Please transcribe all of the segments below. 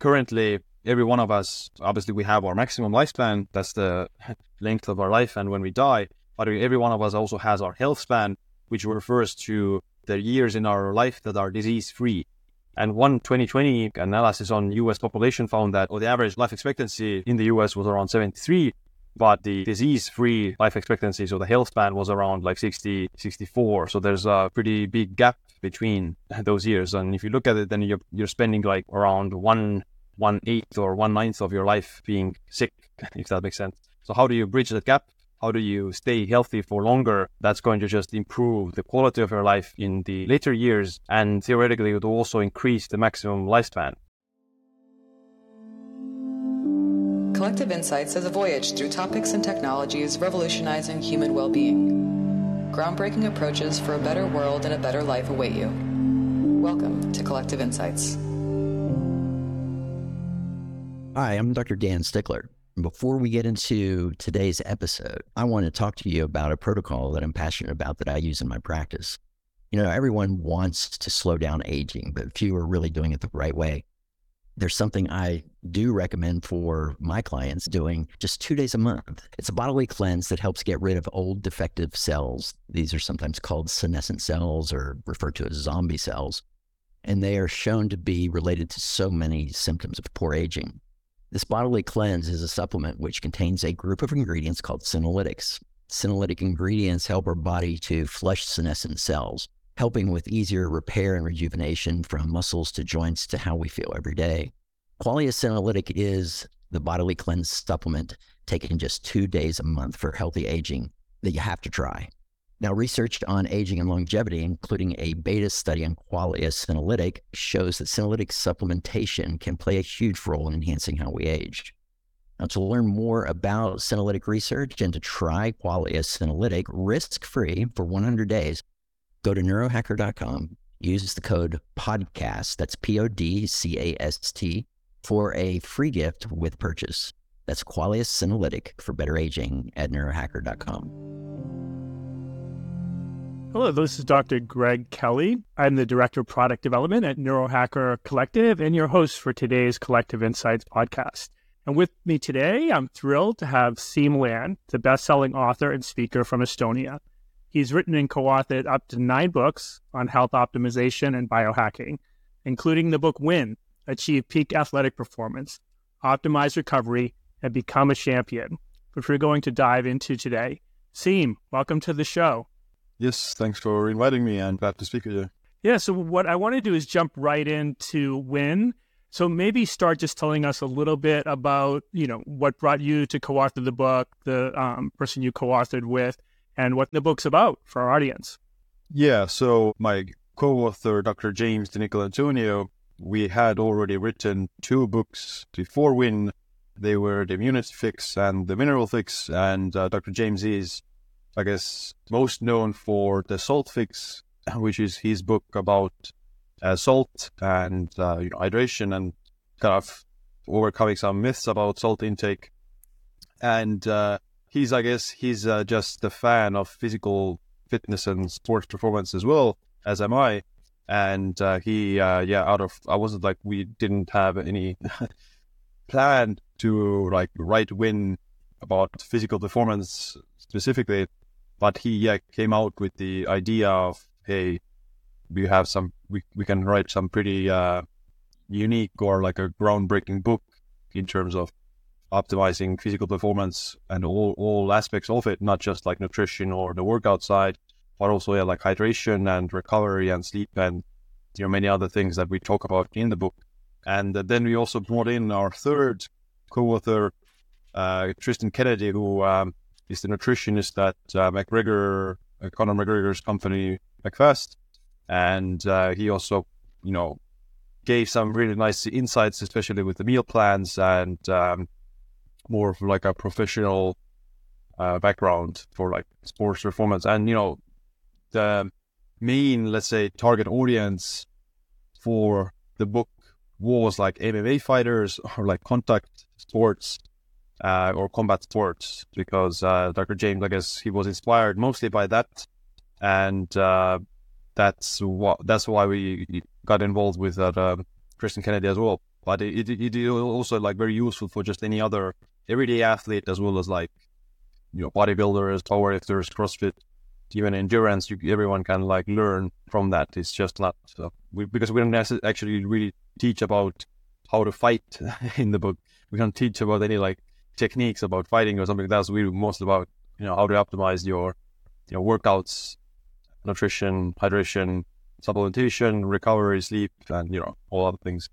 currently every one of us, obviously we have our maximum lifespan. That's the length of our life and when we die. But every one of us also has our health span, which refers to the years in our life that are disease free. And one 2020 analysis on US population found that oh, the average life expectancy in the US was around 73, but the disease free life expectancy, so the health span was around like 60, 64. So there's a pretty big gap between those years. And if you look at it, then you're, you're spending like around one, one eighth or one ninth of your life being sick, if that makes sense. So how do you bridge that gap? How do you stay healthy for longer? That's going to just improve the quality of your life in the later years. And theoretically, it would also increase the maximum lifespan. Collective Insights is a voyage through topics and technologies revolutionizing human well being. Groundbreaking approaches for a better world and a better life await you. Welcome to Collective Insights. Hi, I'm Dr. Dan Stickler. Before we get into today's episode, I want to talk to you about a protocol that I'm passionate about that I use in my practice. You know, everyone wants to slow down aging, but few are really doing it the right way. There's something I do recommend for my clients doing just two days a month. It's a bodily cleanse that helps get rid of old defective cells. These are sometimes called senescent cells or referred to as zombie cells. And they are shown to be related to so many symptoms of poor aging. This bodily cleanse is a supplement which contains a group of ingredients called senolytics. Senolytic ingredients help our body to flush senescent cells, helping with easier repair and rejuvenation from muscles to joints to how we feel every day. Qualia Senolytic is the bodily cleanse supplement taken just two days a month for healthy aging that you have to try. Now, research on aging and longevity, including a beta study on Qualia Senolytic, shows that senolytic supplementation can play a huge role in enhancing how we age. Now, to learn more about senolytic research and to try Qualia Senolytic risk free for 100 days, go to neurohacker.com, use the code PODCAST, that's P O D C A S T, for a free gift with purchase. That's Qualia Senolytic for better aging at neurohacker.com. Hello, this is Dr. Greg Kelly. I'm the Director of Product Development at Neurohacker Collective and your host for today's Collective Insights podcast. And with me today, I'm thrilled to have Siim Land, the best-selling author and speaker from Estonia. He's written and co-authored up to nine books on health optimization and biohacking, including the book Win, Achieve Peak Athletic Performance, Optimize Recovery, and Become a Champion, which we're going to dive into today. Siim, welcome to the show. Yes, thanks for inviting me and glad to speak with you. Yeah, so what I want to do is jump right into Win. So maybe start just telling us a little bit about, you know, what brought you to co-author the book, the um, person you co-authored with, and what the book's about for our audience. Yeah, so my co-author, Dr. James DiNicolantonio, we had already written two books before Win. They were the Immunity Fix and the Mineral Fix, and uh, Dr. James is I guess, most known for the Salt Fix, which is his book about uh, salt and uh, you know, hydration and kind of overcoming some myths about salt intake. And uh, he's, I guess, he's uh, just a fan of physical fitness and sports performance as well, as am I. And uh, he, uh, yeah, out of, I wasn't like, we didn't have any plan to like write win about physical performance specifically but he yeah, came out with the idea of hey we have some we, we can write some pretty uh, unique or like a groundbreaking book in terms of optimizing physical performance and all, all aspects of it not just like nutrition or the workout side but also yeah, like hydration and recovery and sleep and you know many other things that we talk about in the book. And then we also brought in our third co-author uh, Tristan Kennedy who um, He's the nutritionist at uh, McGregor, uh, Conor McGregor's company, McFast. And uh, he also, you know, gave some really nice insights, especially with the meal plans and um, more of like a professional uh, background for like sports performance. And, you know, the main, let's say, target audience for the book was like MMA fighters or like contact sports uh, or combat sports because uh, Dr. James, I guess, he was inspired mostly by that, and uh, that's what that's why we got involved with that uh, Tristan Kennedy as well. but it, it, it also like very useful for just any other everyday athlete as well as like you know bodybuilders, powerlifters, CrossFit, even endurance. You, everyone can like learn from that. It's just not uh, we, because we don't actually really teach about how to fight in the book. We don't teach about any like techniques about fighting or something. That's really most about you know how to optimize your you know workouts, nutrition, hydration, supplementation, recovery, sleep, and you know all other things.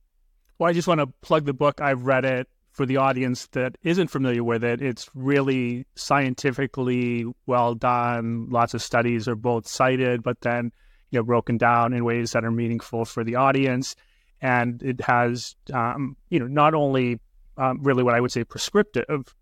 Well, I just want to plug the book. I've read it for the audience that isn't familiar with it. It's really scientifically well done. Lots of studies are both cited, but then you know broken down in ways that are meaningful for the audience. And it has, um, you know, not only um, really what I would say prescriptive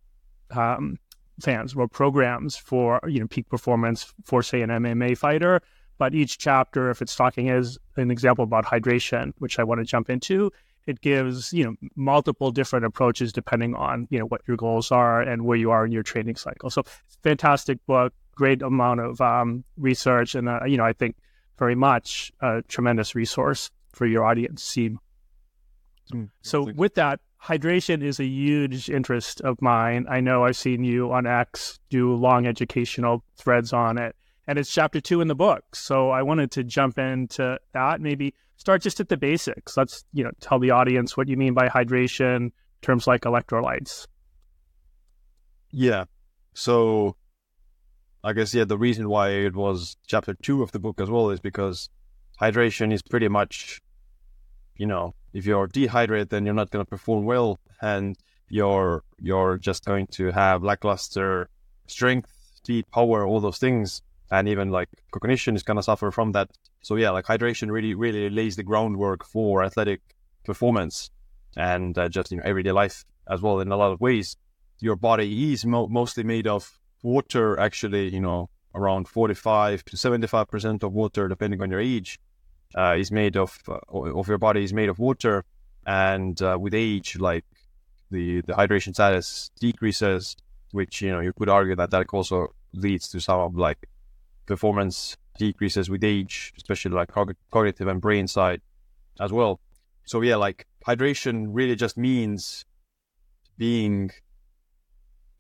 um, fans or programs for you know peak performance for say an MMA fighter, but each chapter, if it's talking as an example about hydration, which I want to jump into, it gives you know multiple different approaches depending on you know what your goals are and where you are in your training cycle. So fantastic book, great amount of um, research, and uh, you know I think very much a tremendous resource for your audience. Siim. Mm, so with that, hydration is a huge interest of mine. I know I've seen you on X do long educational threads on it and it's chapter two in the book. So I wanted to jump into that. Maybe start just at the basics. Let's you know tell the audience what you mean by hydration, terms like electrolytes. Yeah. So I guess yeah, the reason why it was chapter two of the book as well is because hydration is pretty much, you know, if you're dehydrated, then you're not going to perform well, and you're you're just going to have lackluster strength, speed, power, all those things and even like cognition is gonna suffer from that. So yeah, like hydration really really lays the groundwork for athletic performance and uh, just you know everyday life as well in a lot of ways. Your body is mo- mostly made of water, actually, you know, around 45 to 75 percent of water, depending on your age, uh, is made of uh, of your body is made of water, and uh, with age, like the the hydration status decreases, which you know you could argue that that also leads to some of like performance decreases with age, especially like cognitive and brain side as well. So yeah, like hydration really just means being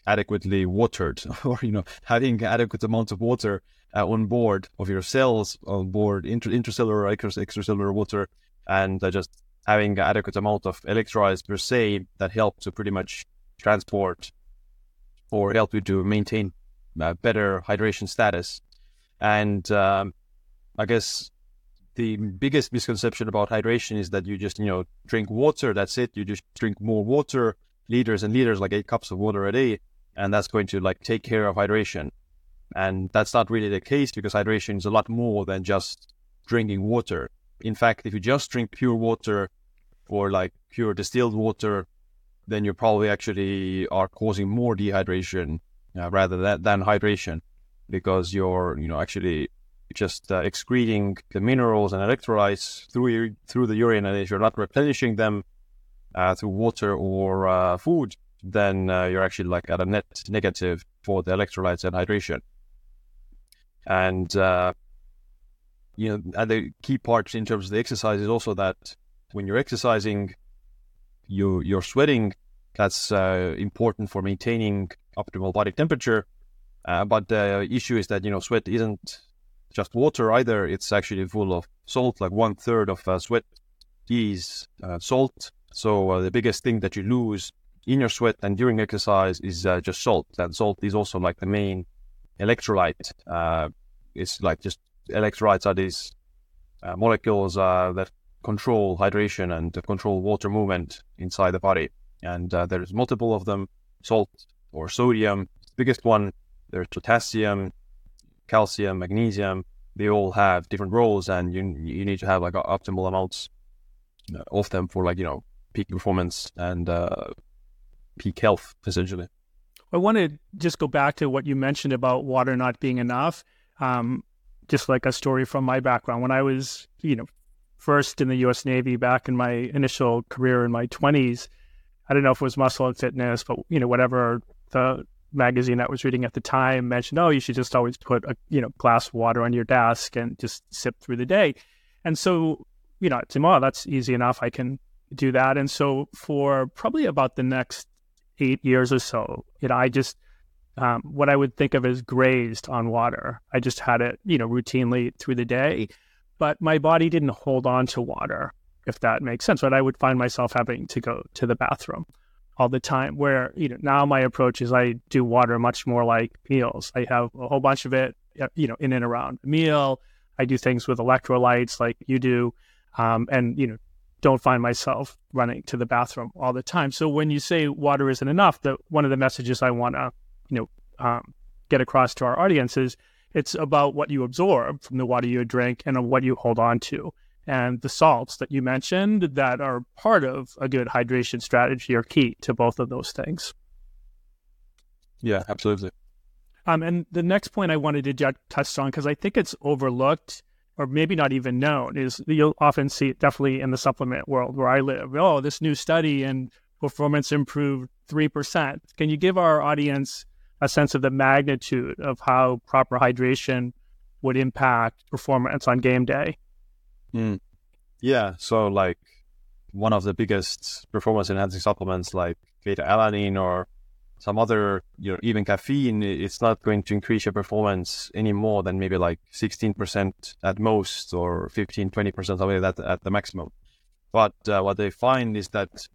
adequately watered or you know having adequate amounts of water uh, on board of your cells on board inter- intercellular extracellular water and uh, just having adequate amount of electrolytes per se that help to pretty much transport or help you to maintain uh, better hydration status and um, I guess the biggest misconception about hydration is that you just, you know, drink water, that's it. You just drink more water, liters and liters, like eight cups of water a day, and that's going to like take care of hydration. And that's not really the case because hydration is a lot more than just drinking water. In fact, if you just drink pure water or like pure distilled water, then you probably actually are causing more dehydration uh, rather than, than hydration because you're you know actually just uh, excreting the minerals and electrolytes through your, through the urine, and if you're not replenishing them uh, through water or uh, food, then uh, you're actually like at a net negative for the electrolytes and hydration. And uh, you know, and the key part in terms of the exercise is also that when you're exercising, you you're sweating. That's uh, important for maintaining optimal body temperature uh, but the issue is that you know sweat isn't just water either. It's actually full of salt. Like one third of uh, sweat is uh, salt. So uh, the biggest thing that you lose in your sweat and during exercise is uh, just salt. And salt is also like the main electrolyte. Uh, it's like just electrolytes are these molecules that control hydration and control water movement inside the body. And there's multiple of them. Salt or sodium, biggest one there's potassium, calcium, magnesium. They all have different roles, and you you need to have like optimal amounts uh, of them for like you know peak performance and uh, peak health essentially. I want to just go back to what you mentioned about water not being enough. Um, just like a story from my background, when I was you know first in the U.S. Navy back in my initial career in my twenties, I don't know if it was muscle and fitness, but you know whatever the magazine I was reading at the time mentioned, oh, you should just always put a you know glass of water on your desk and just sip through the day. And so, you know, to oh, that's easy enough. I can do that. And so for probably about the next eight years or so, you know, I just um, what I would think of as grazed on water. I just had it, you know, routinely through the day, but my body didn't hold on to water, if that makes sense. But I would find myself having to go to the bathroom all the time. Where you know now my approach is I do water much more like meals. I have a whole bunch of it, you know, in and around a meal. I do things with electrolytes like you do, um, and you know don't find myself running to the bathroom all the time. So when you say water isn't enough, that one of the messages I want to, you know, um, get across to our audience is it's about what you absorb from the water you drink and what you hold on to. And the salts that you mentioned that are part of a good hydration strategy are key to both of those things. Yeah, absolutely. Um, and the next point I wanted to touch on because I think it's overlooked or maybe not even known is you'll often see it definitely in the supplement world where I live. Oh, this new study and performance improved 3%. Can you give our audience a sense of the magnitude of how proper hydration would impact performance on game day? Mm. Yeah. So, like, one of the biggest performance enhancing supplements like beta alanine or some other, you know, even caffeine, it's not going to increase your performance any more than maybe like 16% at most or 15, 20% of that at the maximum. But uh, what they find is that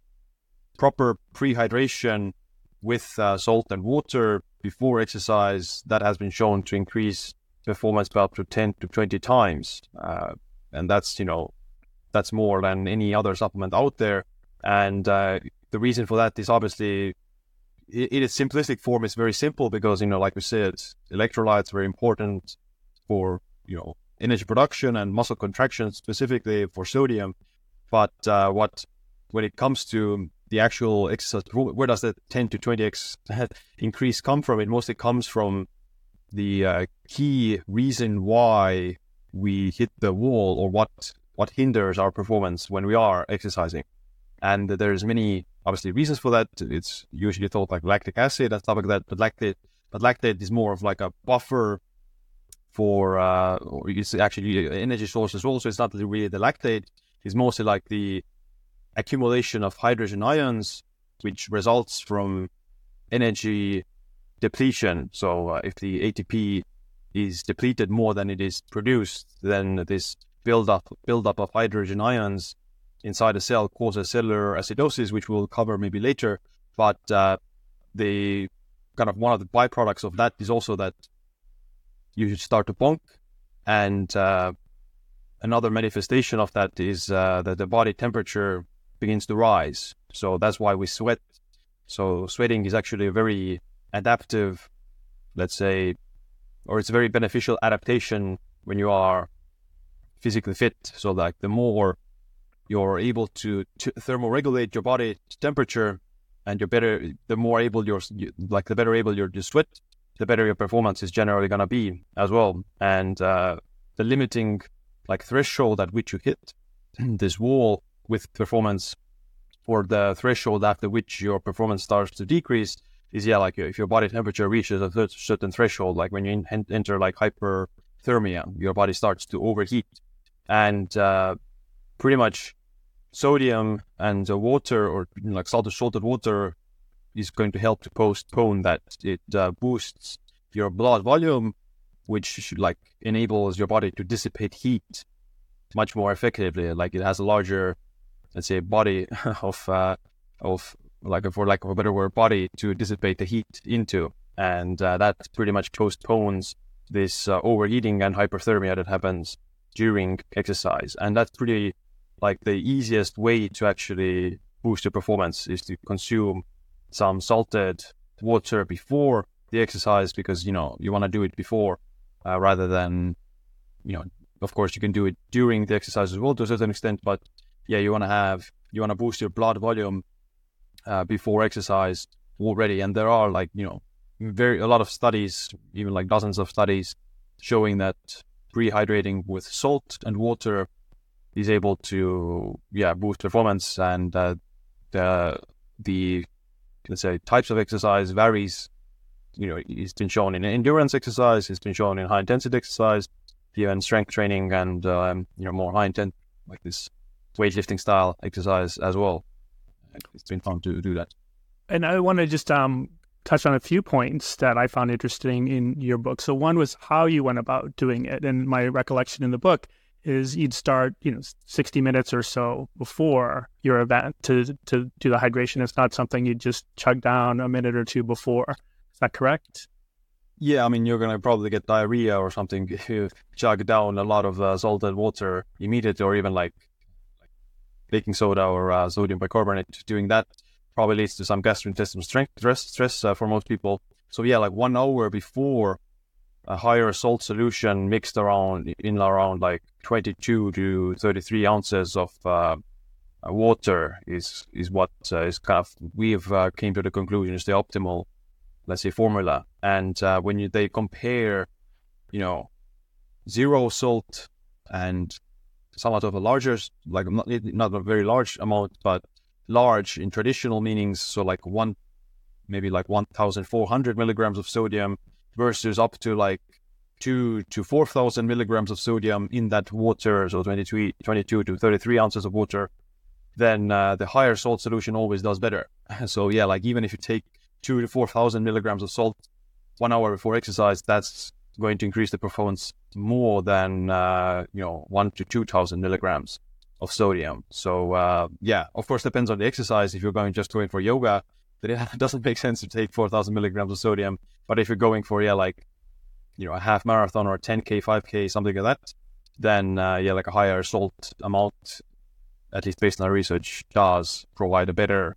proper prehydration with uh, salt and water before exercise, that has been shown to increase performance by up to 10 to 20 times. Uh, and that's, you know, that's more than any other supplement out there. And uh, the reason for that is obviously in its simplistic form, it's very simple because you know, like we said, electrolytes are important for you know energy production and muscle contraction, specifically for sodium. But uh, what when it comes to the actual exercise, where does that 10 to 20x increase come from? It mostly comes from the uh, key reason why we hit the wall or what what hinders our performance when we are exercising. And there's many obviously reasons for that. It's usually thought like lactic acid and stuff like that, but lactate, but lactate is more of like a buffer for, uh, it's actually energy source as well. So it's not really the lactate. It's mostly like the accumulation of hydrogen ions, which results from energy depletion. So uh, if the ATP is depleted more than it is produced, then this buildup buildup of hydrogen ions inside a cell causes cellular acidosis, which we'll cover maybe later. But uh, the kind of one of the byproducts of that is also that you start to bonk, and uh, another manifestation of that is uh, that the body temperature begins to rise. So that's why we sweat. So sweating is actually a very adaptive, let's say, or it's a very beneficial adaptation when you are physically fit. So like the more you're able to, to thermoregulate your body temperature and you're better the more able you're you, like the better able you're to sweat the better your performance is generally going to be as well. And uh, the limiting like threshold at which you hit this wall with performance or the threshold after which your performance starts to decrease is yeah like if your body temperature reaches a certain threshold like when you enter like hyperthermia your body starts to overheat. And uh, pretty much sodium and uh, water or like salted salted water is going to help to postpone that. It uh, boosts your blood volume, which like enables your body to dissipate heat much more effectively. Like it has a larger, let's say, body of uh, of like for lack of a better word, body to dissipate the heat into, and uh, that pretty much postpones this uh, overheating and hyperthermia that happens during exercise, and that's pretty like the easiest way to actually boost your performance is to consume some salted water before the exercise because you know you want to do it before uh, rather than you know of course you can do it during the exercise as well to a certain extent but yeah you want to have you want to boost your blood volume uh, before exercise already. And there are like you know very a lot of studies even like dozens of studies showing that rehydrating with salt and water is able to yeah boost performance and uh, the the let's say types of exercise varies you know it's been shown in endurance exercise it's been shown in high intensity exercise even strength training and um, you know more high intent like this weightlifting style exercise as well. It's been fun to do that. And I want to just um, touch on a few points that I found interesting in your book. So one was how you went about doing it, and my recollection in the book is you'd start, you know, 60 minutes or so before your event to to do the hydration. It's not something you just chug down a minute or two before. Is that correct? Yeah, I mean, you're gonna probably get diarrhea or something if you chug down a lot of uh, salted water immediately, or even like, like baking soda or uh, sodium bicarbonate. Doing that probably leads to some gastrointestinal stress, stress uh, for most people. So yeah, like one hour before a higher salt solution mixed around in around like 22 to 33 ounces of uh, uh, water is is what uh, is kind of we've uh, came to the conclusion is the optimal let's say formula. And uh, when you, they compare you know zero salt and somewhat of a larger like not, not a very large amount but large in traditional meanings so like one maybe like 1400 milligrams of sodium versus up to like two to 4,000 milligrams of sodium in that water, so 22, 22 to 33 ounces of water, then uh, the higher salt solution always does better. So yeah, like even if you take two to 4,000 milligrams of salt one hour before exercise, that's going to increase the performance more than, uh, you know, one to 2,000 milligrams of sodium. So uh, yeah, of course, depends on the exercise. If you're going just going for yoga, then it doesn't make sense to take 4,000 milligrams of sodium. But if you're going for, yeah, like you know a half marathon or a 10k 5k something like that then uh, yeah like a higher salt amount at least based on our research does provide a better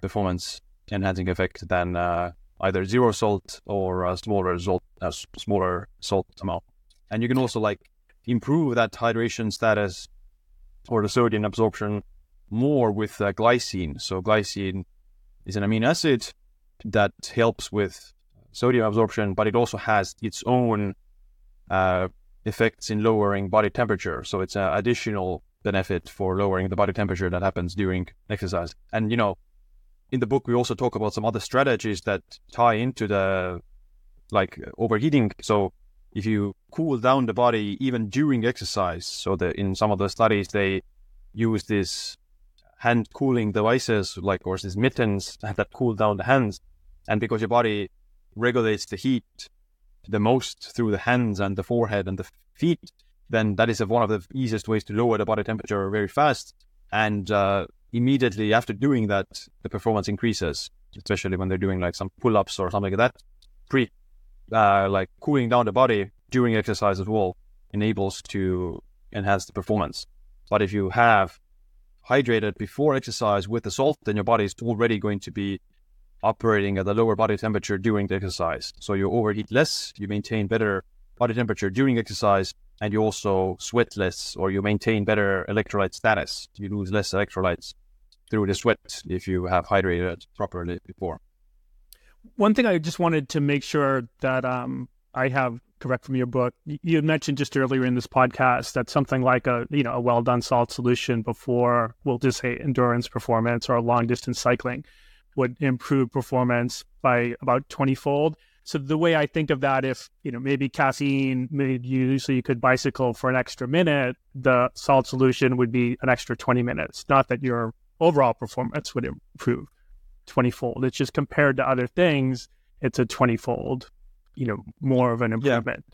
performance enhancing effect than uh, either zero salt or a smaller salt a smaller salt amount and you can also like improve that hydration status or the sodium absorption more with uh, glycine so glycine is an amino acid that helps with sodium absorption, but it also has its own uh, effects in lowering body temperature. So it's an additional benefit for lowering the body temperature that happens during exercise. And, you know, in the book, we also talk about some other strategies that tie into the like overheating. So if you cool down the body even during exercise, so that in some of the studies, they use this hand cooling devices, like, or these mittens that cool down the hands. And because your body regulates the heat the most through the hands and the forehead and the feet, then that is one of the easiest ways to lower the body temperature very fast. And uh, immediately after doing that, the performance increases, especially when they're doing like some pull ups or something like that. Pre, uh, like cooling down the body during exercise as well enables to enhance the performance. But if you have hydrated before exercise with the salt, then your body is already going to be operating at a lower body temperature during the exercise. So you overheat less, you maintain better body temperature during exercise, and you also sweat less or you maintain better electrolyte status. You lose less electrolytes through the sweat if you have hydrated properly before. One thing I just wanted to make sure that um, I have correct from your book. You mentioned just earlier in this podcast that something like a you know a well done salt solution before we'll just say endurance performance or long distance cycling would improve performance by about 20 fold. So the way I think of that, if you know maybe caffeine made you so you could bicycle for an extra minute, the salt solution would be an extra 20 minutes. Not that your overall performance would improve 20 fold. It's just compared to other things, it's a 20 fold, you know, more of an improvement.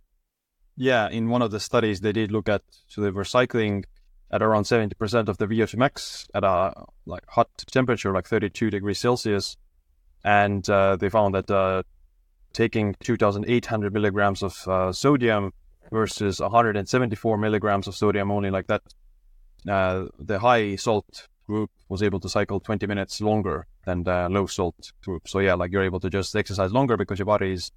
Yeah. yeah. In one of the studies, they did look at so they were cycling at around 70% of the VO2 max at a like hot temperature, like 32 degrees Celsius. And uh, they found that uh, taking 2,800 milligrams of uh, sodium versus 174 milligrams of sodium only like that, uh, the high salt group was able to cycle 20 minutes longer than the low salt group. So yeah, like you're able to just exercise longer because your body is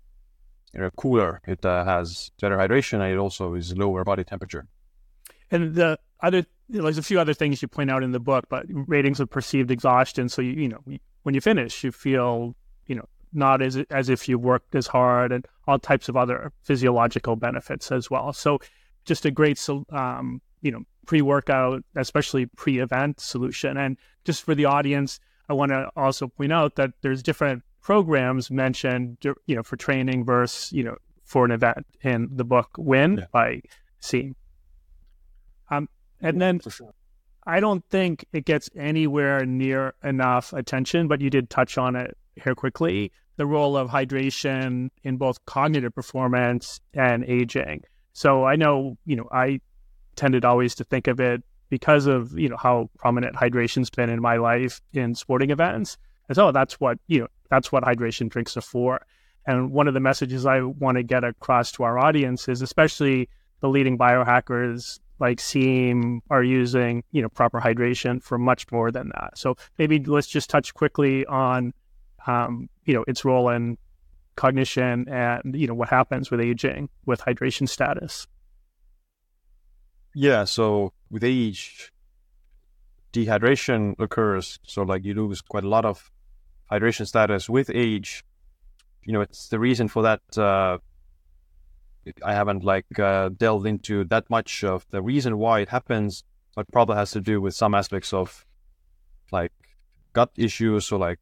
cooler. It uh, has better hydration and it also is lower body temperature. And the other you know, there's a few other things you point out in the book, but ratings of perceived exhaustion. So you you know when you finish, you feel you know not as as if you worked as hard, and all types of other physiological benefits as well. So just a great um, you know pre workout, especially pre event solution. And just for the audience, I want to also point out that there's different programs mentioned, you know, for training versus you know for an event in the book Win yeah. by Siim. Um, and then sure. I don't think it gets anywhere near enough attention, but you did touch on it here quickly the role of hydration in both cognitive performance and aging. So I know, you know, I tended always to think of it because of, you know, how prominent hydration's been in my life in sporting events. And so that's what, you know, that's what hydration drinks are for. And one of the messages I want to get across to our audience is especially the leading biohackers like Siim are using, you know, proper hydration for much more than that. So maybe let's just touch quickly on, um, you know, its role in cognition and, you know, what happens with aging with hydration status. Yeah. So with age, dehydration occurs. So like you lose quite a lot of hydration status with age. You know, it's the reason for that. Uh, I haven't like uh, delved into that much of the reason why it happens, but probably has to do with some aspects of like gut issues. So like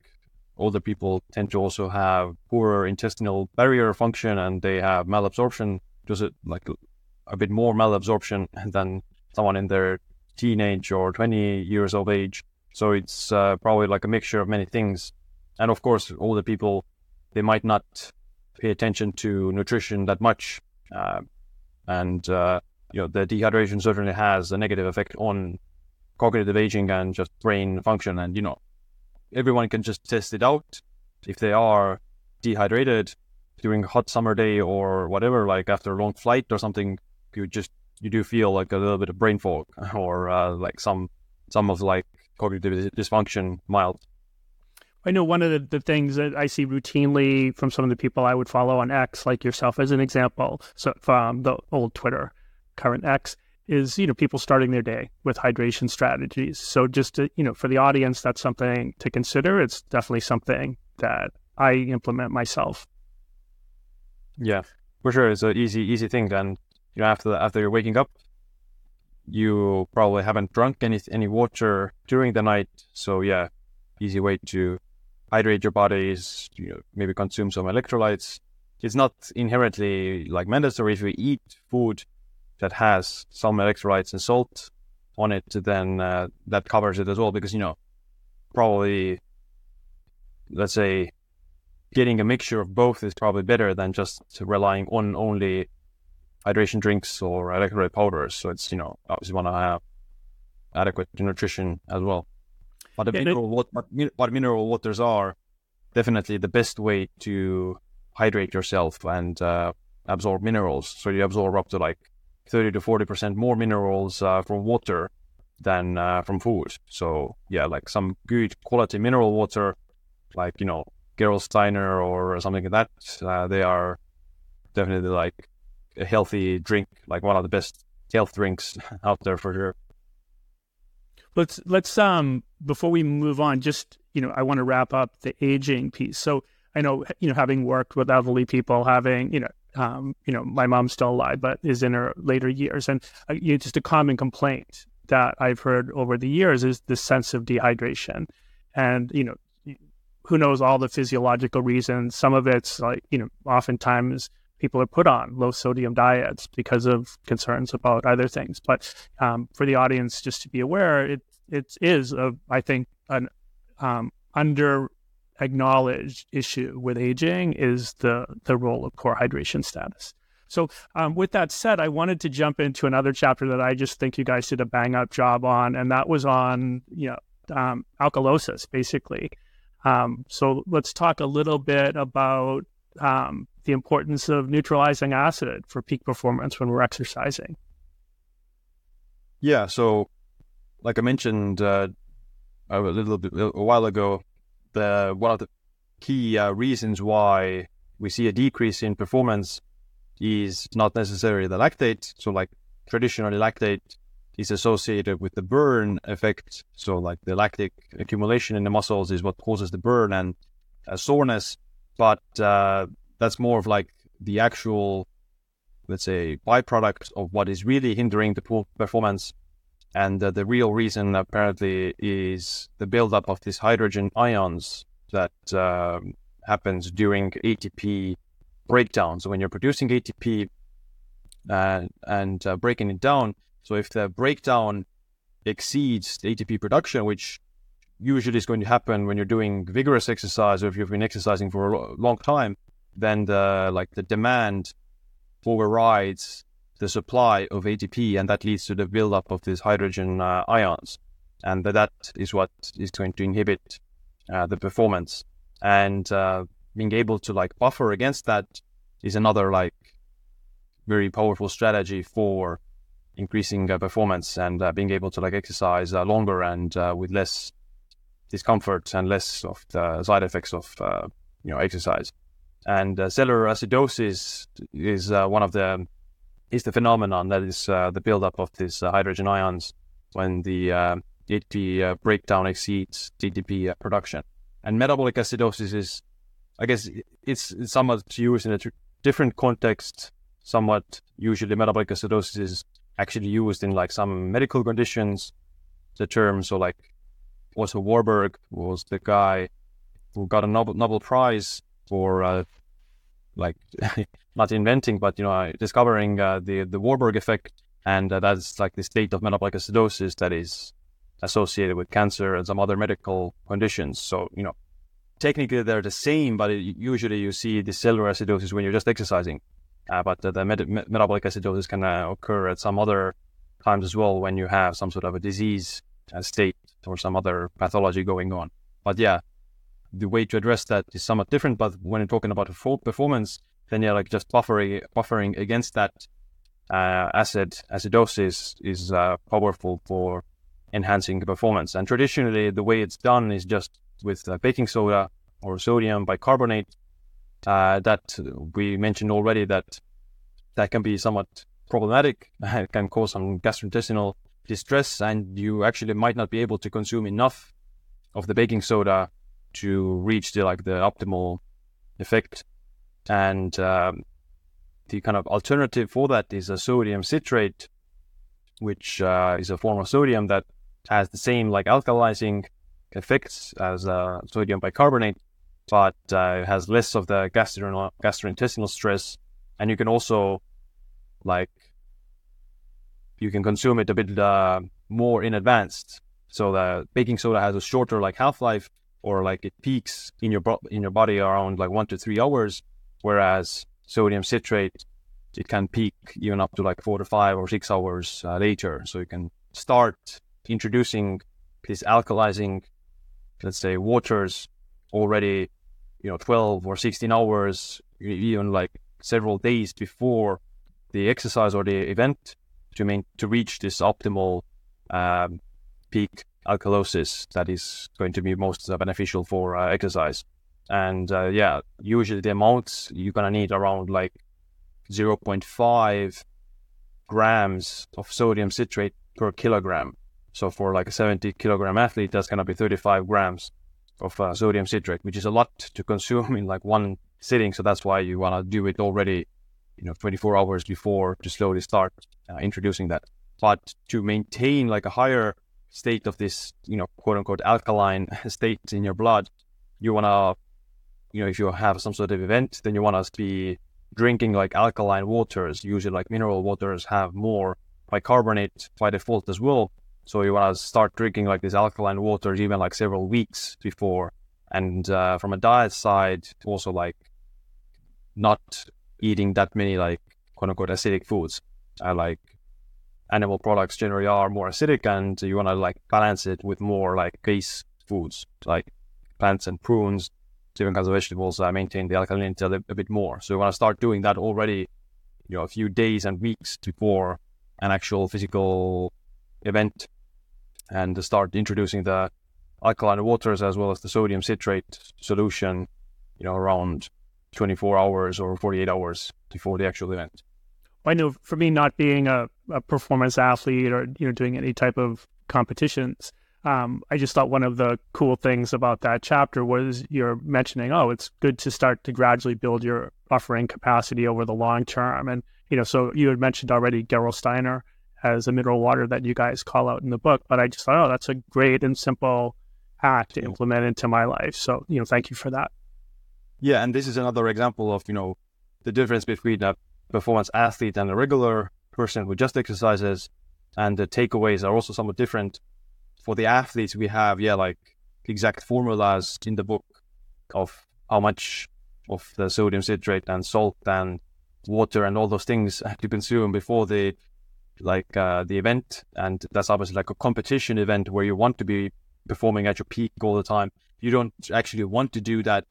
older people tend to also have poorer intestinal barrier function and they have malabsorption, just like a bit more malabsorption than someone in their teenage or 20 years of age. So it's uh, probably like a mixture of many things. And of course, older people, they might not pay attention to nutrition that much. Uh, and, uh, you know, the dehydration certainly has a negative effect on cognitive aging and just brain function. And, you know, everyone can just test it out. If they are dehydrated during a hot summer day or whatever, like after a long flight or something, you just, you do feel like a little bit of brain fog or uh, like some, some of like cognitive dysfunction mild. I know one of the, the, things that I see routinely from some of the people I would follow on X, like yourself as an example, so from the old Twitter, current X, is you know people starting their day with hydration strategies. So just to, you know for the audience, that's something to consider. It's definitely something that I implement myself. Yeah, for sure, it's an easy easy thing. Then you know after after you're waking up, you probably haven't drunk any any water during the night. So yeah, easy way to hydrate your body is you know, maybe consume some electrolytes. It's not inherently like mandatory if you eat food that has some electrolytes and salt on it, then uh, that covers it as well. Because you know, probably let's say getting a mixture of both is probably better than just relying on only hydration drinks or electrolyte powders. So it's you know obviously want to have adequate nutrition as well. But the yeah, mineral, what, what mineral waters are definitely the best way to hydrate yourself and uh, absorb minerals. So you absorb up to like 30 to 40% more minerals uh, from water than uh, from food. So yeah, like some good quality mineral water, like, you know, Gerolsteiner or something like that, uh, they are definitely like a healthy drink, like one of the best health drinks out there for sure. Let's let's um before we move on, just you know, I want to wrap up the aging piece. So I know you know, having worked with elderly people, having you know, um, you know, my mom's still alive, but is in her later years, and uh, you know, just a common complaint that I've heard over the years is the sense of dehydration, and you know, who knows all the physiological reasons. Some of it's like you know, oftentimes people are put on low sodium diets because of concerns about other things. But um, for the audience, just to be aware, it it is a, I think an um, under acknowledged issue with aging is the the role of poor hydration status. So, um, with that said, I wanted to jump into another chapter that I just think you guys did a bang up job on, and that was on you know um, alkalosis, basically. Um, so let's talk a little bit about um, the importance of neutralizing acid for peak performance when we're exercising. Yeah, so like I mentioned uh, a little bit a while ago, the one of the key uh, reasons why we see a decrease in performance is not necessarily the lactate. So, like traditionally, lactate is associated with the burn effect. So, like the lactic accumulation in the muscles is what causes the burn and uh, soreness. But uh, that's more of like the actual, let's say, byproduct of what is really hindering the poor performance. And uh, the real reason apparently is the buildup of these hydrogen ions that uh, happens during ATP breakdown. So when you're producing ATP uh, and uh, breaking it down, so if the breakdown exceeds the ATP production, which usually is going to happen when you're doing vigorous exercise or if you've been exercising for a long time, then the like the demand overrides the supply of ATP, and that leads to the buildup of these hydrogen uh, ions, and that is what is going to inhibit uh, the performance. And uh, being able to like buffer against that is another like very powerful strategy for increasing uh, performance and uh, being able to like exercise uh, longer and with less discomfort and less of the side effects of you know exercise. And cellular acidosis is one of the is the phenomenon that is uh, the buildup of these uh, hydrogen ions when the uh, ATP breakdown exceeds ATP production. And metabolic acidosis is, I guess, it's somewhat used in a tr- different context. Somewhat usually, metabolic acidosis is actually used in like some medical conditions. The term, so like, also Warburg was the guy who got a Nobel, Nobel Prize for uh, like not inventing, but you know, discovering uh, the the Warburg effect, and uh, that's like the state of metabolic acidosis that is associated with cancer and some other medical conditions. So you know, technically they're the same, but it, usually you see the cellular acidosis when you're just exercising. Uh, but the, metabolic acidosis can uh, occur at some other times as well when you have some sort of a disease uh, state or some other pathology going on. But yeah, the way to address that is somewhat different. But when you're talking about full performance, then yeah, like just buffering buffering against that uh, acid acidosis is uh, powerful for enhancing the performance. And traditionally, the way it's done is just with uh, baking soda or sodium bicarbonate. Uh, that we mentioned already that that can be somewhat problematic. It can cause some gastrointestinal distress, and you actually might not be able to consume enough of the baking soda to reach the like the optimal effect. And um, the kind of alternative for that is a sodium citrate, which uh, is a form of sodium that has the same like alkalizing effects as uh, sodium bicarbonate, but uh, has less of the gastro- gastrointestinal stress. And you can also like you can consume it a bit uh, more in advance. So the baking soda has a shorter like half life, or like it peaks in your in your body around like one to three hours, whereas sodium citrate it can peak even up to like four to five or six hours uh, later. So you can start introducing these alkalizing, let's say, waters already, you know, 12 or 16 hours, even like several days before the exercise or the event to main, to reach this optimal um, peak alkalosis that is going to be most beneficial for uh, exercise. And uh, yeah, usually the amounts you're gonna need around like 0.5 grams of sodium citrate per kilogram. So for like a 70 kilogram athlete, that's gonna be 35 grams of uh, sodium citrate, which is a lot to consume in like one sitting. So that's why you wanna do it already, you know, 24 hours before to slowly start uh, introducing that. But to maintain like a higher state of this, you know, quote unquote alkaline state in your blood, you want to, you know, if you have some sort of event, then you want to be drinking like alkaline waters. Usually, like mineral waters have more bicarbonate by default as well. So you want to start drinking like this alkaline waters even like several weeks before. And uh, from a diet side, also like not eating that many like quote unquote acidic foods. I like animal products generally are more acidic and you want to like balance it with more like base foods like plants and prunes. Different kinds of vegetables uh, maintain the alkalinity a, bit more. So you want to start doing that already you know a few days and weeks before an actual physical event and start introducing the alkaline waters as well as the sodium citrate solution you know around 24 hours or 48 hours before the actual event. I know for me, not being a, a performance athlete or you know doing any type of competitions, um, I just thought one of the cool things about that chapter was you're mentioning, oh, it's good to start to gradually build your buffering capacity over the long term. And, you know, so you had mentioned already Gerolsteiner as a mineral water that you guys call out in the book, but I just thought, oh, that's a great and simple hack to implement into my life. So, you know, thank you for that. Yeah. And this is another example of, you know, the difference between a performance athlete and a regular person who just exercises and the takeaways are also somewhat different. For the athletes, we have yeah like exact formulas in the book of how much of the sodium citrate and salt and water and all those things to consume before the like uh, the event and that's obviously like a competition event where you want to be performing at your peak all the time you don't actually want to do that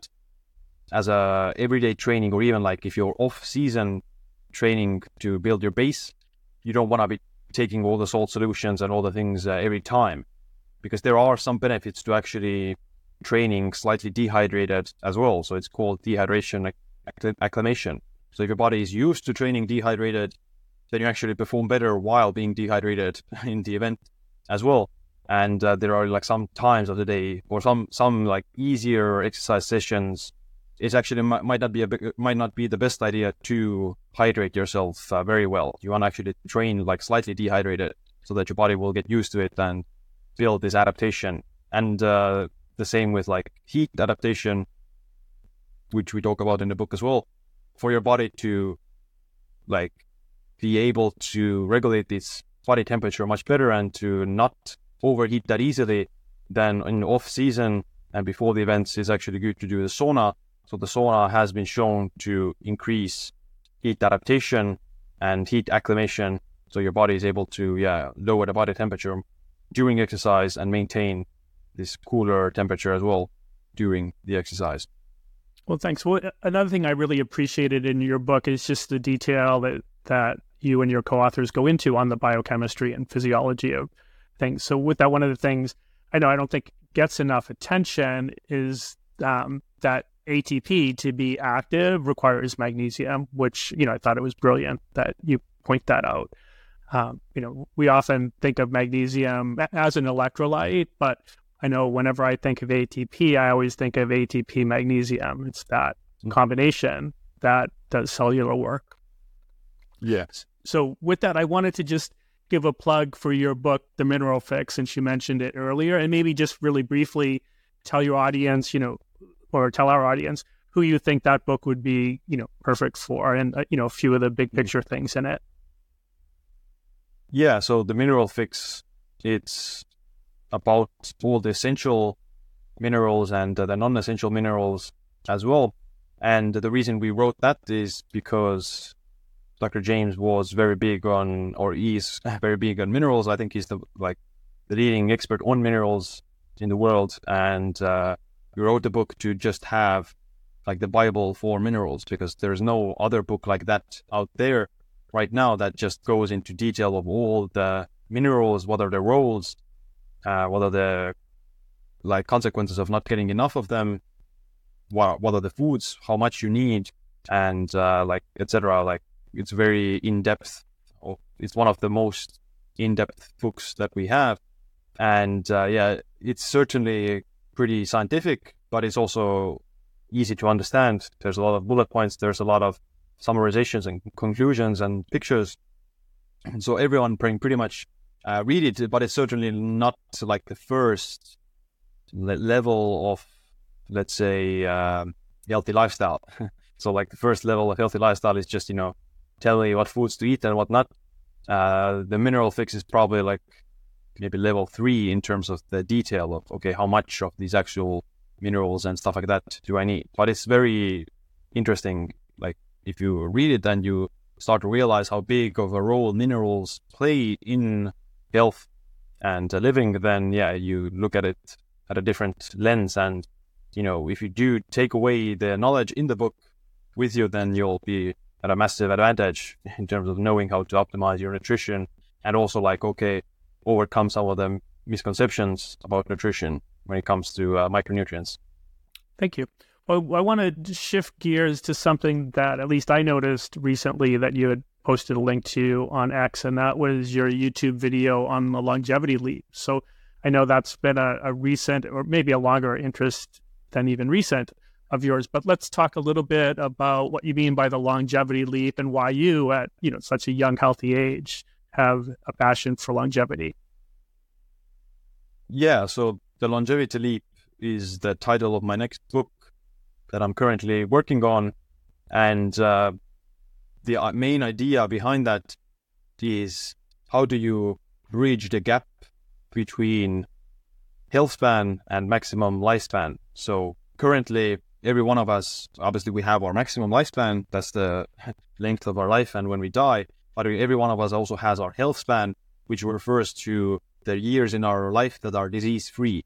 as a everyday training or even like if you're off season training to build your base. You don't want to be taking all the salt solutions and all the things uh, every time because there are some benefits to actually training slightly dehydrated as well. So it's called dehydration acclimation. So if your body is used to training dehydrated then you actually perform better while being dehydrated in the event as well. And uh, there are like some times of the day or some some like easier exercise sessions it actually might, not be a might not be the best idea to hydrate yourself uh, very well. You want to actually train like slightly dehydrated so that your body will get used to it and build this adaptation. And uh, the same with like heat adaptation, which we talk about in the book as well, for your body to like be able to regulate its body temperature much better and to not overheat that easily. Then in off season and before the events is actually good to do the sauna so the sauna has been shown to increase heat adaptation and heat acclimation. So your body is able to, yeah, lower the body temperature during exercise and maintain this cooler temperature as well during the exercise. Well, thanks. Well, another thing I really appreciated in your book is just the detail that that you and your co-authors go into on the biochemistry and physiology of things. So, with that, one of the things I know I don't think gets enough attention is um, that ATP to be active requires magnesium, which, you know, I thought it was brilliant that you point that out. Um, you know, we often think of magnesium as an electrolyte, but I know whenever I think of ATP, I always think of ATP magnesium. It's that mm. combination that does cellular work. Yes. So, with that, I wanted to just give a plug for your book, The Mineral Fix, since you mentioned it earlier, and maybe just really briefly tell your audience, you know, or tell our audience who you think that book would be, you know, perfect for, and uh, you know, a few of the big mm. picture things in it. Yeah, so the mineral fix, it's about all the essential minerals and uh, the non-essential minerals as well. And the reason we wrote that is because Dr. James was very big on, or is very big on minerals. I think he's the like the leading expert on minerals in the world, and uh, we wrote the book to just have like the Bible for minerals because there's no other book like that out there right now that just goes into detail of all the minerals, what are their roles, uh, what are the like consequences of not getting enough of them, what what are the foods, how much you need, and uh, like etc. Like it's very in depth. It's one of the most in depth books that we have, and uh, yeah, it's certainly pretty scientific, but it's also easy to understand. There's a lot of bullet points. There's a lot of summarizations and conclusions and pictures. And so everyone pretty much uh, read it, but it's certainly not like the first le- level of, let's say, um, healthy lifestyle. so like the first level of healthy lifestyle is just, you know, tell me what foods to eat and what not. Uh, the mineral fix is probably like maybe level three in terms of the detail of okay how much of these actual minerals and stuff like that do i need? But it's very interesting like if you read it then you start to realize how big of a role minerals play in health and living then yeah you look at it at a different lens. And you know if you do take away the knowledge in the book with you then you'll be at a massive advantage in terms of knowing how to optimize your nutrition. And also like okay overcome some of the misconceptions about nutrition when it comes to uh, micronutrients. Thank you. Well, I want to shift gears to something that at least I noticed recently that you had posted a link to on X, and that was your YouTube video on the longevity leap. So I know that's been a, a recent or maybe a longer interest than even recent of yours. But let's talk a little bit about what you mean by the longevity leap and why you, at you know such a young, healthy age, have a passion for longevity? Yeah, so the longevity leap is the title of my next book that I'm currently working on, and uh, the uh, main idea behind that is how do you bridge the gap between health span and maximum lifespan. So currently, every one of us, obviously, we have our maximum lifespan. That's the length of our life. And when we die, but every one of us also has our health span, which refers to the years in our life that are disease free.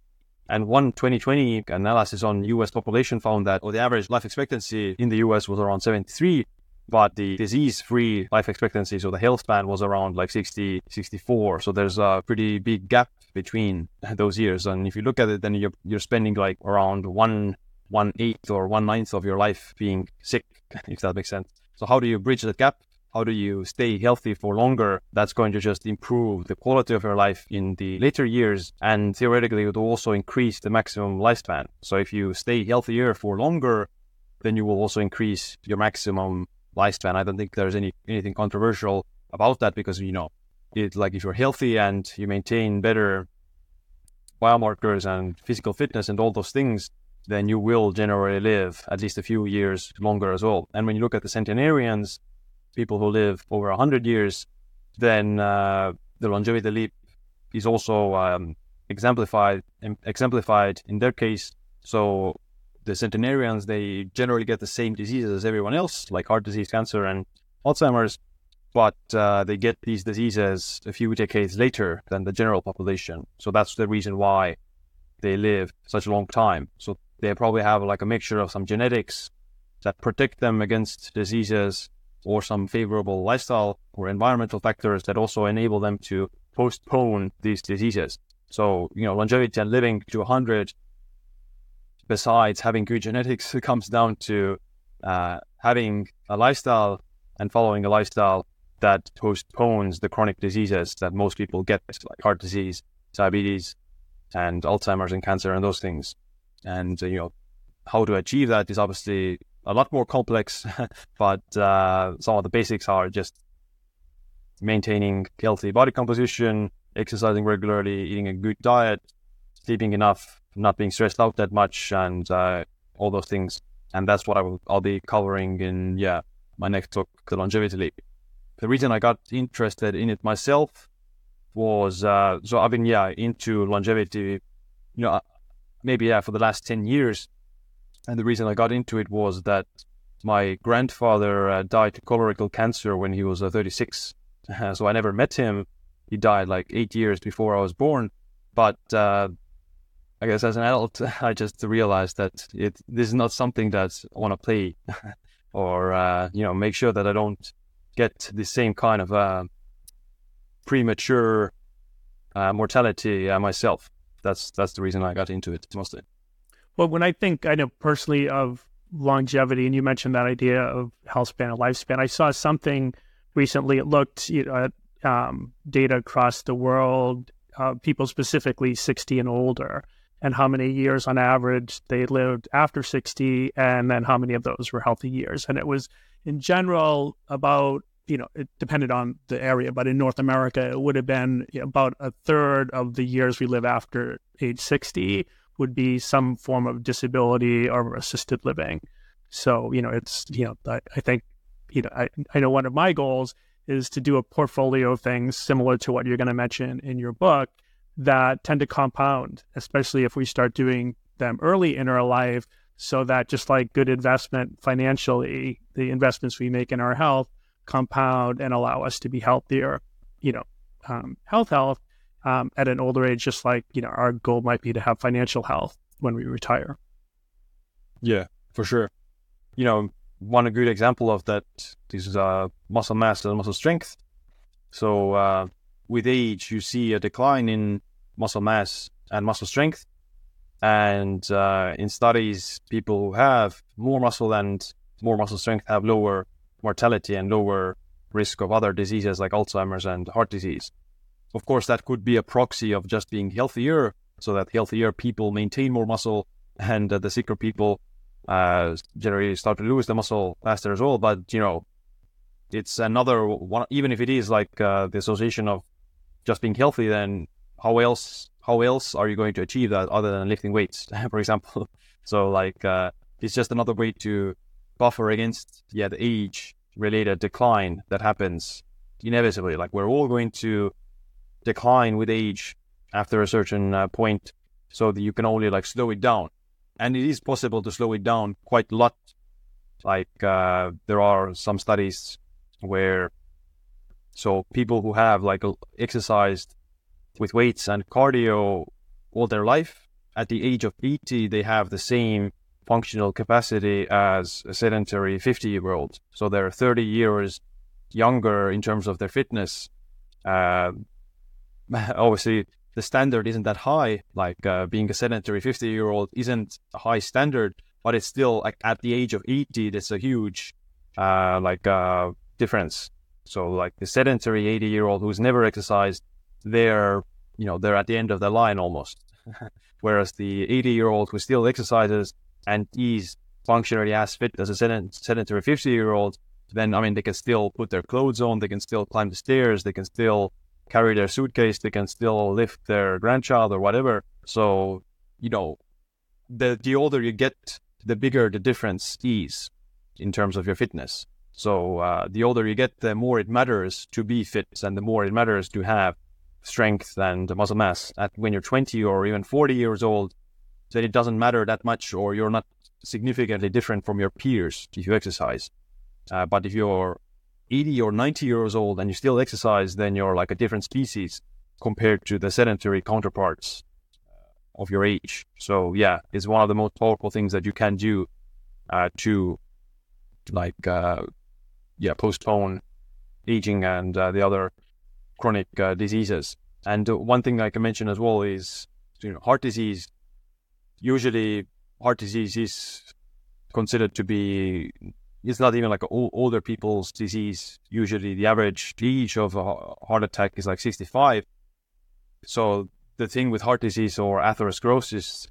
And one 2020 analysis on US population found that well, the average life expectancy in the US was around 73, but the disease free life expectancy, so the health span was around like 60, 64. So there's a pretty big gap between those years. And if you look at it, then you're, you're spending like around one, one eighth or one ninth of your life being sick, if that makes sense. So how do you bridge that gap? How do you stay healthy for longer? That's going to just improve the quality of your life in the later years. And theoretically, it will also increase the maximum lifespan. So if you stay healthier for longer, then you will also increase your maximum lifespan. I don't think there's any anything controversial about that because, you know, it like if you're healthy and you maintain better biomarkers and physical fitness and all those things, then you will generally live at least a few years longer as well. And when you look at the centenarians, people who live over 100 years, then uh, the longevity leap is also um, exemplified exemplified in their case. So the centenarians they generally get the same diseases as everyone else, like heart disease, cancer, and Alzheimer's, but uh, they get these diseases a few decades later than the general population. So that's the reason why they live such a long time. So they probably have like a mixture of some genetics that protect them against diseases or some favorable lifestyle or environmental factors that also enable them to postpone these diseases. So, you know, longevity and living to 100, besides having good genetics, comes down to uh, having a lifestyle and following a lifestyle that postpones the chronic diseases that most people get, like heart disease, diabetes, and Alzheimer's and cancer and those things. And, uh, you know, how to achieve that is obviously a lot more complex, but uh, some of the basics are just maintaining healthy body composition, exercising regularly, eating a good diet, sleeping enough, not being stressed out that much, and uh, all those things. And that's what I will, I'll be covering in yeah my next book, The Longevity Leap. The reason I got interested in it myself was uh, so I've been yeah into longevity, you know, maybe yeah for the last ten years and the reason I got into it was that my grandfather uh, died to colorectal cancer when he was uh, 36. so I never met him. He died like eight years before I was born. But uh, I guess as an adult, I just realized that it this is not something that I want to play, or uh, you know, make sure that I don't get the same kind of uh, premature uh, mortality myself. That's that's the reason I got into it mostly. Well, when I think, I know personally of longevity, and you mentioned that idea of health span and lifespan, I saw something recently. It looked you know, at um, data across the world, uh, people specifically 60 and older, and how many years on average they lived after 60, and then how many of those were healthy years. And it was, in general, about you know, it depended on the area, but in North America, it would have been about a third of the years we live after age 60 would be some form of disability or assisted living. So, you know, it's, you know, I, I think, you know, I, I know one of my goals is to do a portfolio of things similar to what you're going to mention in your book that tend to compound, especially if we start doing them early in our life, so that just like good investment financially, the investments we make in our health compound and allow us to be healthier, you know, um, health, health, um, at an older age, just like you know our goal might be to have financial health when we retire. Yeah, for sure. You know, one good example of that is uh, muscle mass and muscle strength. So uh, with age, you see a decline in muscle mass and muscle strength. And uh, in studies, people who have more muscle and more muscle strength have lower mortality and lower risk of other diseases like Alzheimer's and heart disease. Of course, that could be a proxy of just being healthier, so that healthier people maintain more muscle, and uh, the sicker people uh, generally start to lose the muscle faster as well. But you know, it's another one. Even if it is like uh, the association of just being healthy, then how else how else are you going to achieve that other than lifting weights, for example? So like uh, it's just another way to buffer against yeah the age related decline that happens inevitably. Like we're all going to decline with age after a certain uh, point, so that you can only like slow it down, and it is possible to slow it down quite a lot. Like uh, there are some studies where so people who have like exercised with weights and cardio all their life, at the age of 80, they have the same functional capacity as a sedentary 50 year old. So they're 30 years younger in terms of their fitness. Uh, obviously, the standard isn't that high. Like uh, being a sedentary 50 year old isn't a high standard, but it's still like at the age of 80, that's a huge uh, like uh, difference. So like the sedentary 80 year old who's never exercised, they're you know they're at the end of the line almost. Whereas the 80 year old who still exercises and is functionally as fit as a sedentary 50 year old, then I mean they can still put their clothes on, they can still climb the stairs, they can still carry their suitcase, they can still lift their grandchild or whatever. So you know, the the older you get, the bigger the difference is in terms of your fitness. So uh, the older you get, the more it matters to be fit, and the more it matters to have strength and muscle mass. At when you're 20 or even 40 years old, then it doesn't matter that much, or you're not significantly different from your peers if you exercise. Uh, but if you're 80 or 90 years old and you still exercise, then you're like a different species compared to the sedentary counterparts uh, of your age. So yeah, it's one of the most powerful things that you can do uh, to like uh, yeah postpone aging and uh, the other chronic uh, diseases. And one thing I can mention as well is you know heart disease usually heart disease is considered to be it's not even like older people's disease. Usually, the average age of a heart attack is like 65. So the thing with heart disease or atherosclerosis,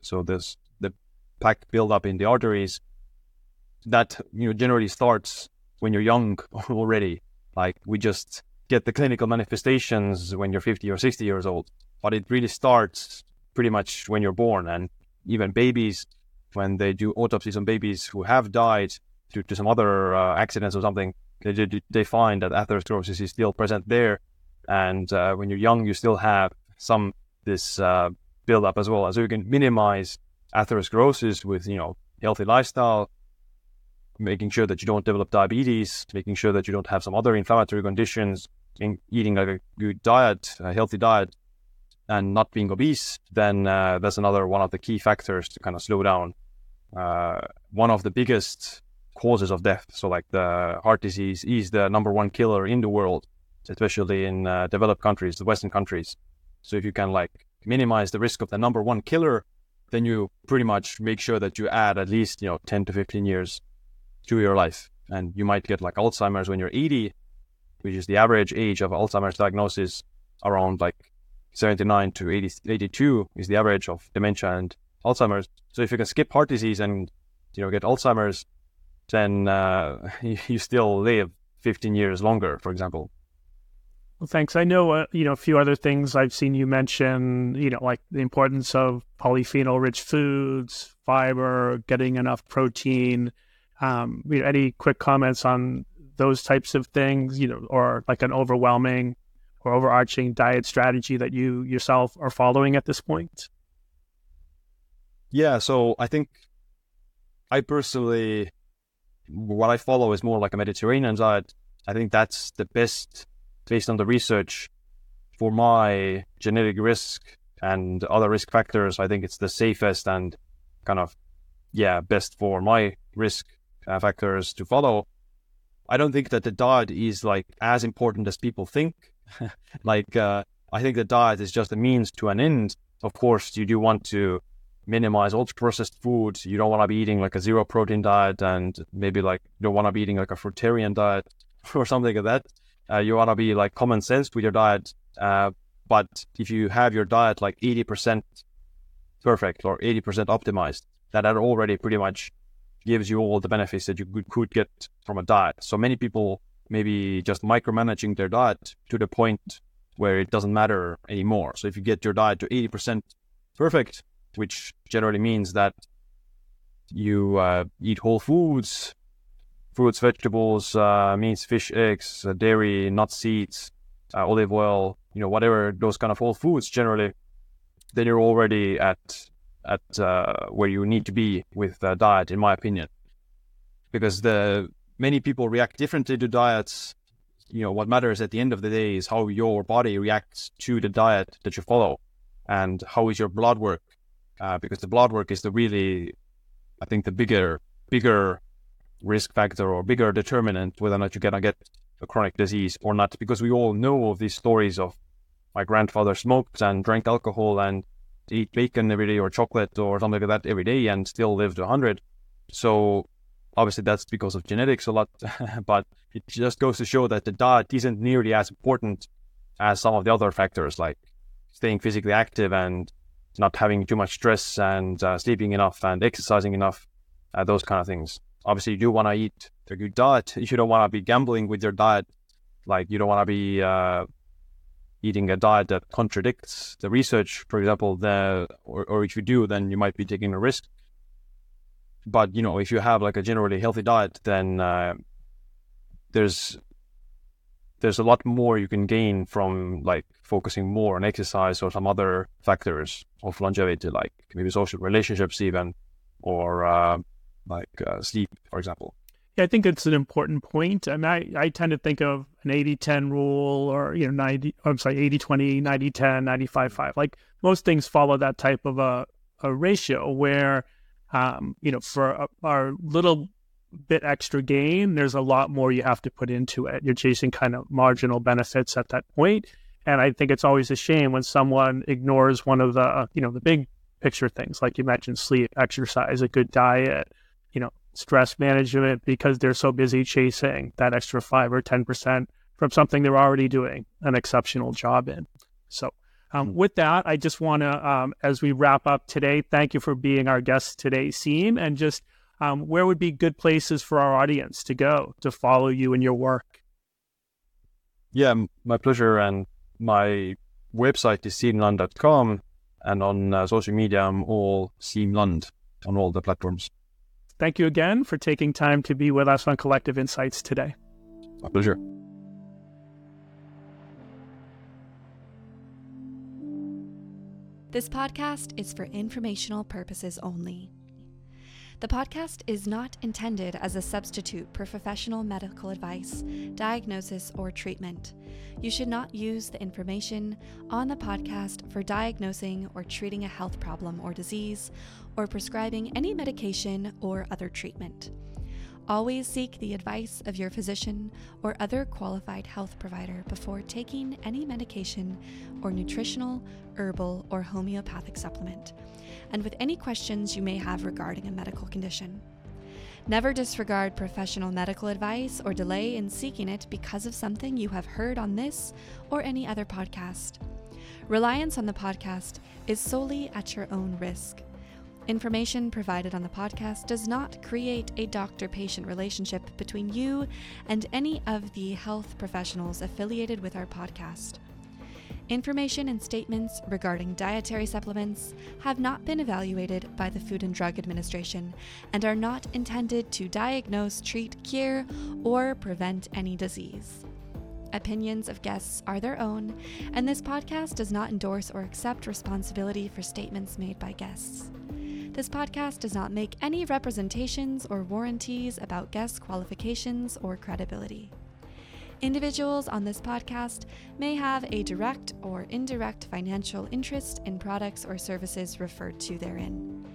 so this the plaque buildup in the arteries, that you know generally starts when you're young already. Like we just get the clinical manifestations when you're 50 or 60 years old, but it really starts pretty much when you're born. And even babies, when they do autopsies on babies who have died due to some other uh, accidents or something, they, they find that atherosclerosis is still present there. And uh, when you're young, you still have some this uh, buildup as well. So you can minimize atherosclerosis with you know healthy lifestyle, making sure that you don't develop diabetes, making sure that you don't have some other inflammatory conditions, eating like a good diet, a healthy diet, and not being obese, then uh, that's another one of the key factors to kind of slow down. Uh, one of the biggest causes of death, so like the heart disease, is the number one killer in the world, especially in uh, developed countries, the Western countries. So if you can like minimize the risk of the number one killer, then you pretty much make sure that you add at least you know 10 to 15 years to your life, and you might get like Alzheimer's when you're 80, which is the average age of Alzheimer's diagnosis around like 79 to 80, 82 is the average of dementia and Alzheimer's. So if you can skip heart disease and you know get Alzheimer's, then uh, you still live 15 years longer, for example. Well, thanks. I know, uh, you know, a few other things I've seen you mention, you know, like the importance of polyphenol-rich foods, fiber, getting enough protein. Um, you know, any quick comments on those types of things, you know, or like an overwhelming or overarching diet strategy that you yourself are following at this point? Yeah, so I think I personally, what I follow is more like a Mediterranean diet. I think that's the best based on the research for my genetic risk and other risk factors. I think it's the safest and kind of, yeah, best for my risk uh, factors to follow. I don't think that the diet is like as important as people think. like, uh, I think the diet is just a means to an end. Of course, you do want to minimize ultra processed foods. You don't want to be eating like a zero protein diet and maybe like you don't want to be eating like a fruitarian diet or something like that. Uh, you want to be like common sense with your diet. Uh, but if you have your diet like 80% perfect or 80% optimized, that already pretty much gives you all the benefits that you could get from a diet. So many people maybe just micromanaging their diet to the point where it doesn't matter anymore. So if you get your diet to 80% perfect, which generally means that you uh, eat whole foods, fruits, vegetables, uh, meats, fish, eggs, uh, dairy, nuts, seeds, uh, olive oil, you know whatever those kind of whole foods generally, then you're already at at uh, where you need to be with diet, in my opinion, because the many people react differently to diets. You know what matters at the end of the day is how your body reacts to the diet that you follow, and how is your blood work, uh, because the blood work is the really, I think, the bigger bigger risk factor or bigger determinant whether or not you're gonna get a chronic disease or not, because we all know of these stories of my grandfather smoked and drank alcohol and eat bacon every day or chocolate or something like that every day and still lived to 100. So obviously that's because of genetics a lot, but it just goes to show that the diet isn't nearly as important as some of the other factors like staying physically active and not having too much stress and uh, sleeping enough and exercising enough, uh, those kind of things. Obviously, you do want to eat a good diet. You don't want to be gambling with your diet. Like you don't want to be uh, eating a diet that contradicts the research, for example, the or, or if you do, then you might be taking a risk. But you know, if you have like a generally healthy diet, then uh, there's there's a lot more you can gain from like focusing more on exercise or some other factors of longevity, like maybe social relationships even, or uh, like uh, sleep, for example. Yeah, I think it's an important point. I mean, I, I tend to think of an 80-10 rule or, you know, 90, I'm sorry, 80-20, 90-10, 95-5. Like most things follow that type of a, a ratio where, um, you know, for a, our little bit extra gain, there's a lot more you have to put into it. You're chasing kind of marginal benefits at that point. And I think it's always a shame when someone ignores one of the, you know, the big picture things, like you mentioned, sleep, exercise, a good diet, you know, stress management because they're so busy chasing that extra five or 10% from something they're already doing an exceptional job in. So, um, hmm. with that, I just want to, um, as we wrap up today, thank you for being our guest today, Siim, and just um, where would be good places for our audience to go to follow you and your work? Yeah, my pleasure. And my website is siimland.com. And on uh, social media, I'm all siimlund on all the platforms. Thank you again for taking time to be with us on Collective Insights today. My pleasure. This podcast is for informational purposes only. The podcast is not intended as a substitute for professional medical advice, diagnosis, or treatment. You should not use the information on the podcast for diagnosing or treating a health problem or disease, or prescribing any medication or other treatment. Always seek the advice of your physician or other qualified health provider before taking any medication or nutritional, herbal, or homeopathic supplement and with any questions you may have regarding a medical condition. Never disregard professional medical advice or delay in seeking it because of something you have heard on this or any other podcast. Reliance on the podcast is solely at your own risk. Information provided on the podcast does not create a doctor patient relationship between you and any of the health professionals affiliated with our podcast. Information and statements regarding dietary supplements have not been evaluated by the Food and Drug Administration and are not intended to diagnose, treat, cure, or prevent any disease. Opinions of guests are their own, and this podcast does not endorse or accept responsibility for statements made by guests. This podcast does not make any representations or warranties about guest qualifications or credibility. Individuals on this podcast may have a direct or indirect financial interest in products or services referred to therein.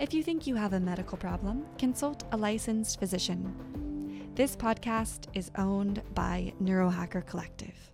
If you think you have a medical problem, consult a licensed physician. This podcast is owned by Neurohacker Collective.